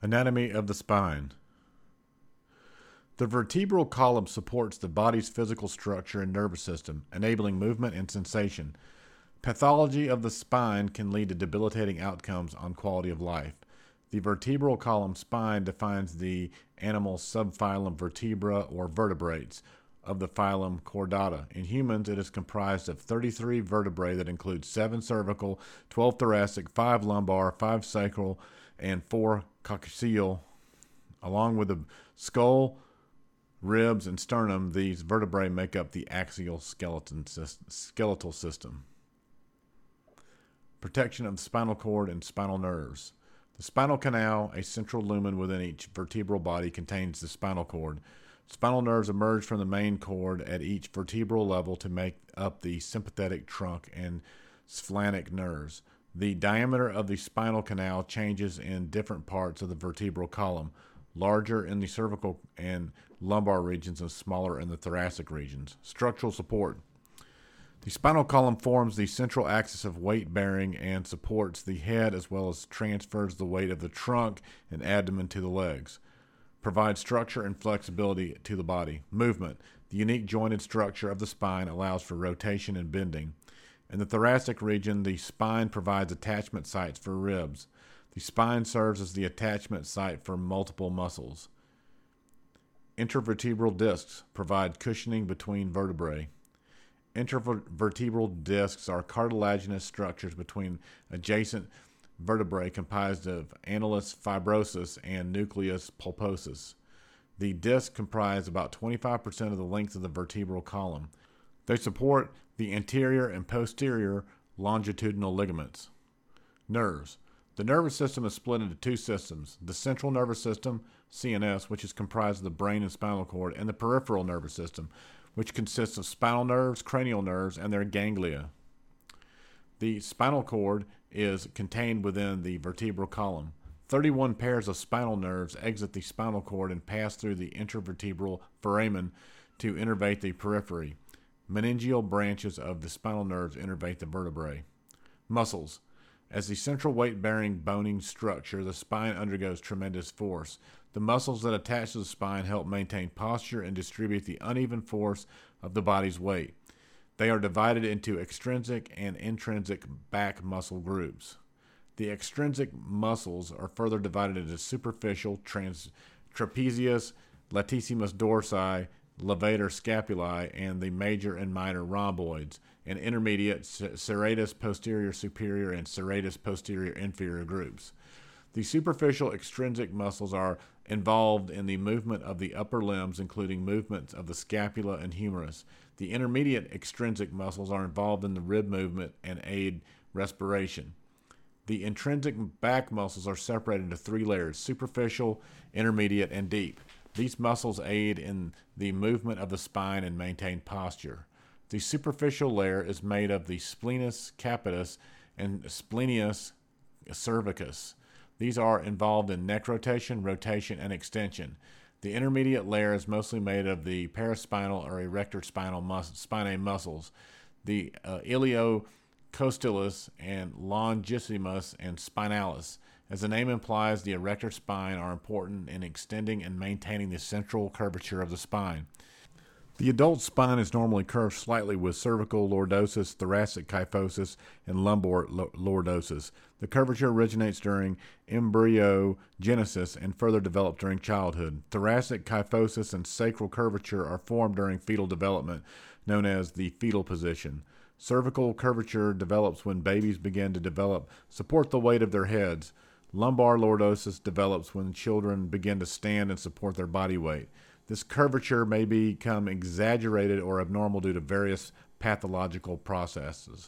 Anatomy of the spine. The vertebral column supports the body's physical structure and nervous system, enabling movement and sensation. Pathology of the spine can lead to debilitating outcomes on quality of life. The vertebral column spine defines the animal subphylum vertebra or vertebrates of the phylum Chordata. In humans, it is comprised of 33 vertebrae that include 7 cervical, 12 thoracic, 5 lumbar, 5 sacral, and 4 coccygeal, along with the skull, ribs, and sternum. These vertebrae make up the axial skeleton skeletal system. Protection of the spinal cord and spinal nerves. The spinal canal, a central lumen within each vertebral body, contains the spinal cord. Spinal nerves emerge from the main cord at each vertebral level to make up the sympathetic trunk and splanchnic nerves. The diameter of the spinal canal changes in different parts of the vertebral column, larger in the cervical and lumbar regions and smaller in the thoracic regions. Structural support. The spinal column forms the central axis of weight bearing and supports the head as well as transfers the weight of the trunk and abdomen to the legs. Provides structure and flexibility to the body. Movement. The unique jointed structure of the spine allows for rotation and bending. In the thoracic region, the spine provides attachment sites for ribs. The spine serves as the attachment site for multiple muscles. Intervertebral discs provide cushioning between vertebrae. Intervertebral discs are cartilaginous structures between adjacent vertebrae comprised of annulus fibrosus and nucleus pulposus. The discs comprise about 25% of the length of the vertebral column. They support the anterior and posterior longitudinal ligaments. Nerves. The nervous system is split into two systems the central nervous system, CNS, which is comprised of the brain and spinal cord, and the peripheral nervous system, which consists of spinal nerves, cranial nerves, and their ganglia. The spinal cord is contained within the vertebral column. 31 pairs of spinal nerves exit the spinal cord and pass through the intervertebral foramen to innervate the periphery. Meningeal branches of the spinal nerves innervate the vertebrae. Muscles. As the central weight bearing boning structure, the spine undergoes tremendous force. The muscles that attach to the spine help maintain posture and distribute the uneven force of the body's weight. They are divided into extrinsic and intrinsic back muscle groups. The extrinsic muscles are further divided into superficial, trans, trapezius, latissimus dorsi, levator scapulae, and the major and minor rhomboids, and intermediate serratus posterior superior and serratus posterior inferior groups. The superficial extrinsic muscles are involved in the movement of the upper limbs, including movements of the scapula and humerus. The intermediate extrinsic muscles are involved in the rib movement and aid respiration. The intrinsic back muscles are separated into three layers superficial, intermediate, and deep. These muscles aid in the movement of the spine and maintain posture. The superficial layer is made of the splenius capitis and splenius cervicis. These are involved in neck rotation, rotation, and extension. The intermediate layer is mostly made of the paraspinal or erector spinal mus- spinae muscles. The uh, iliocostalis and longissimus and spinalis as the name implies, the erector spine are important in extending and maintaining the central curvature of the spine. The adult spine is normally curved slightly with cervical lordosis, thoracic kyphosis, and lumbar lordosis. The curvature originates during embryogenesis and further develops during childhood. Thoracic kyphosis and sacral curvature are formed during fetal development, known as the fetal position. Cervical curvature develops when babies begin to develop, support the weight of their heads. Lumbar lordosis develops when children begin to stand and support their body weight. This curvature may become exaggerated or abnormal due to various pathological processes.